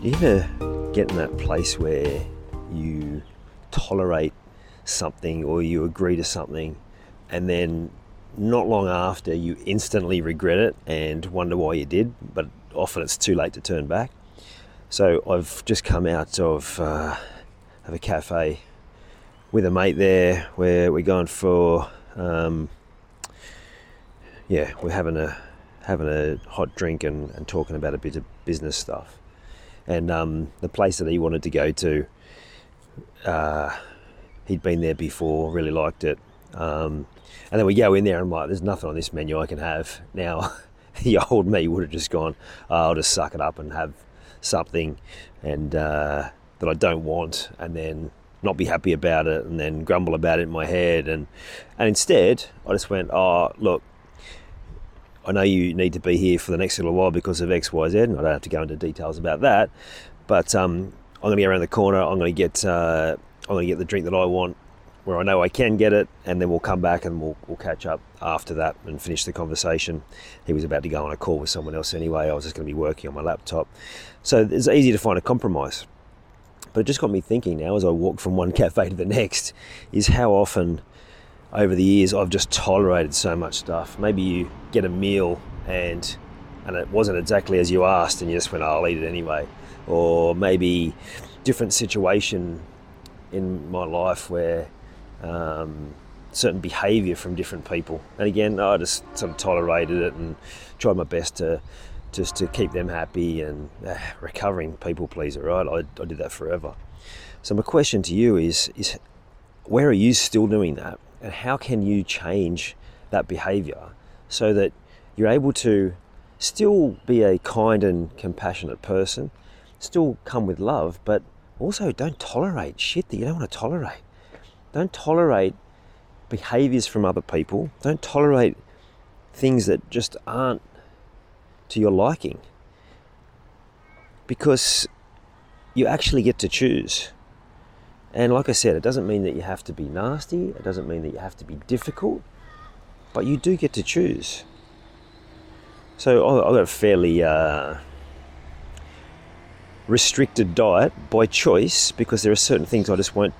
Do you ever get in that place where you tolerate something or you agree to something and then not long after you instantly regret it and wonder why you did, but often it's too late to turn back? So I've just come out of, uh, of a cafe with a mate there where we're going for um, yeah we're having a having a hot drink and, and talking about a bit of business stuff and um, the place that he wanted to go to uh, he'd been there before really liked it. Um, and then we go in there and I'm like there's nothing on this menu I can have. Now the old me would have just gone oh, I'll just suck it up and have something and uh, that I don't want and then not be happy about it and then grumble about it in my head. And and instead I just went oh look I know you need to be here for the next little while because of X Y Z and I don't have to go into details about that but um, I'm going to get around the corner I'm going to get uh, I'm going to get the drink that I want where I know I can get it and then we'll come back and we'll, we'll catch up after that and finish the conversation. He was about to go on a call with someone else anyway I was just going to be working on my laptop. So it's easy to find a compromise but it just got me thinking now as I walk from one cafe to the next is how often over the years I've just tolerated so much stuff. Maybe you get a meal and and it wasn't exactly as you asked and you just went, oh, I'll eat it anyway. Or maybe different situation in my life where um, certain behaviour from different people. And again, I just sort of tolerated it and tried my best to just to keep them happy and uh, recovering people pleaser, right? I, I did that forever. So my question to you is, is where are you still doing that? And how can you change that behavior so that you're able to still be a kind and compassionate person, still come with love, but also don't tolerate shit that you don't want to tolerate. Don't tolerate behaviors from other people. Don't tolerate things that just aren't to your liking because you actually get to choose. And like I said, it doesn't mean that you have to be nasty, it doesn't mean that you have to be difficult, but you do get to choose. So I've got a fairly uh, restricted diet by choice because there are certain things I just won't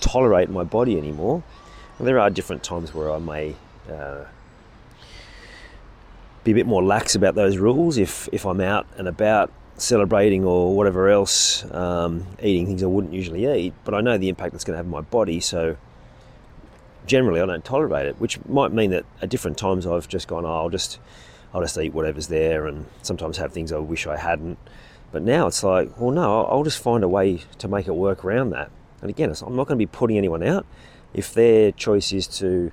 tolerate in my body anymore. And there are different times where I may uh, be a bit more lax about those rules if, if I'm out and about celebrating or whatever else, um, eating things I wouldn't usually eat, but I know the impact it's going to have on my body, so generally I don't tolerate it, which might mean that at different times I've just gone, oh, I'll just, I'll just eat whatever's there, and sometimes have things I wish I hadn't. But now it's like, well, no, I'll just find a way to make it work around that. And again, I'm not going to be putting anyone out. If their choice is to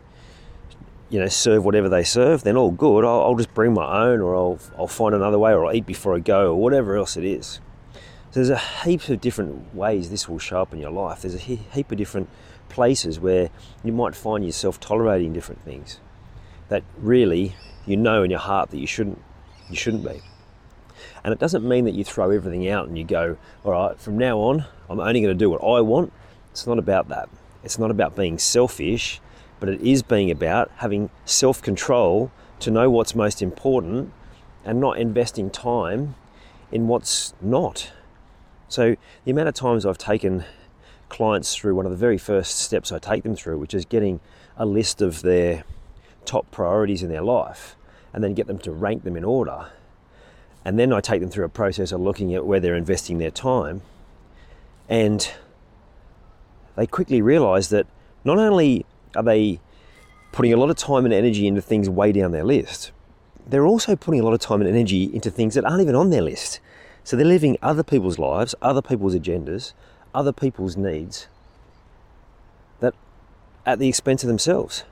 you know, serve whatever they serve, then all good. I'll, I'll, just bring my own, or I'll, I'll find another way, or I'll eat before I go, or whatever else it is. So there's a heap of different ways this will show up in your life. There's a heap of different places where you might find yourself tolerating different things that really you know in your heart that you shouldn't you shouldn't be. And it doesn't mean that you throw everything out and you go, all right, from now on, I'm only going to do what I want. It's not about that. It's not about being selfish but it is being about having self control to know what's most important and not investing time in what's not. So, the amount of times I've taken clients through one of the very first steps I take them through, which is getting a list of their top priorities in their life and then get them to rank them in order. And then I take them through a process of looking at where they're investing their time. And they quickly realize that not only are they putting a lot of time and energy into things way down their list, they're also putting a lot of time and energy into things that aren't even on their list. So they're living other people's lives, other people's agendas, other people's needs that at the expense of themselves.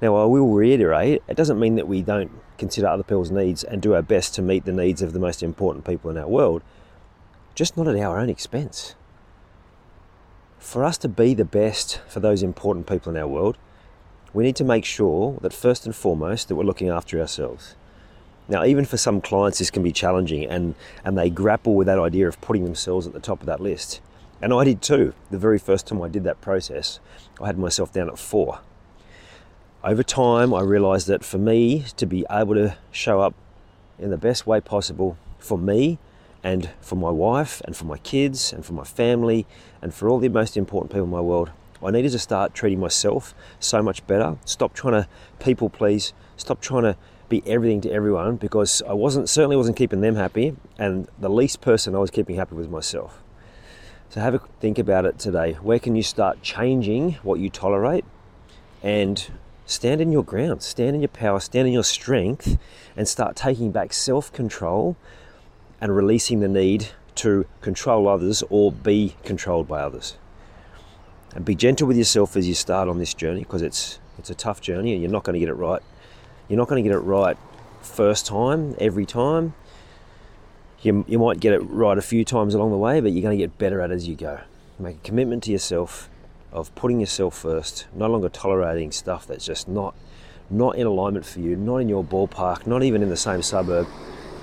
Now, I will reiterate, it doesn't mean that we don't consider other people's needs and do our best to meet the needs of the most important people in our world, just not at our own expense. For us to be the best for those important people in our world, we need to make sure that first and foremost that we're looking after ourselves. Now, even for some clients, this can be challenging and, and they grapple with that idea of putting themselves at the top of that list. And I did too. The very first time I did that process, I had myself down at four. Over time, I realized that for me to be able to show up in the best way possible for me and for my wife and for my kids and for my family and for all the most important people in my world, I needed to start treating myself so much better. Stop trying to people please. Stop trying to be everything to everyone because I wasn't certainly wasn't keeping them happy, and the least person I was keeping happy was myself. So have a think about it today. Where can you start changing what you tolerate and stand in your ground, stand in your power, stand in your strength, and start taking back self control and releasing the need to control others or be controlled by others. And be gentle with yourself as you start on this journey because it's it's a tough journey and you're not going to get it right. You're not going to get it right first time, every time. You, you might get it right a few times along the way, but you're going to get better at it as you go. Make a commitment to yourself of putting yourself first, no longer tolerating stuff that's just not not in alignment for you, not in your ballpark, not even in the same suburb,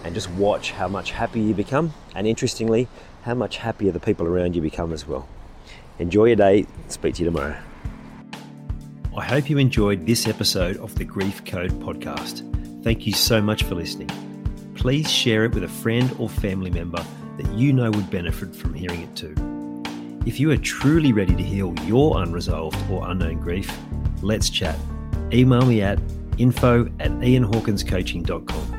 and just watch how much happier you become. And interestingly, how much happier the people around you become as well. Enjoy your day. Speak to you tomorrow. I hope you enjoyed this episode of the Grief Code podcast. Thank you so much for listening. Please share it with a friend or family member that you know would benefit from hearing it too. If you are truly ready to heal your unresolved or unknown grief, let's chat. Email me at info at ianhawkinscoaching.com.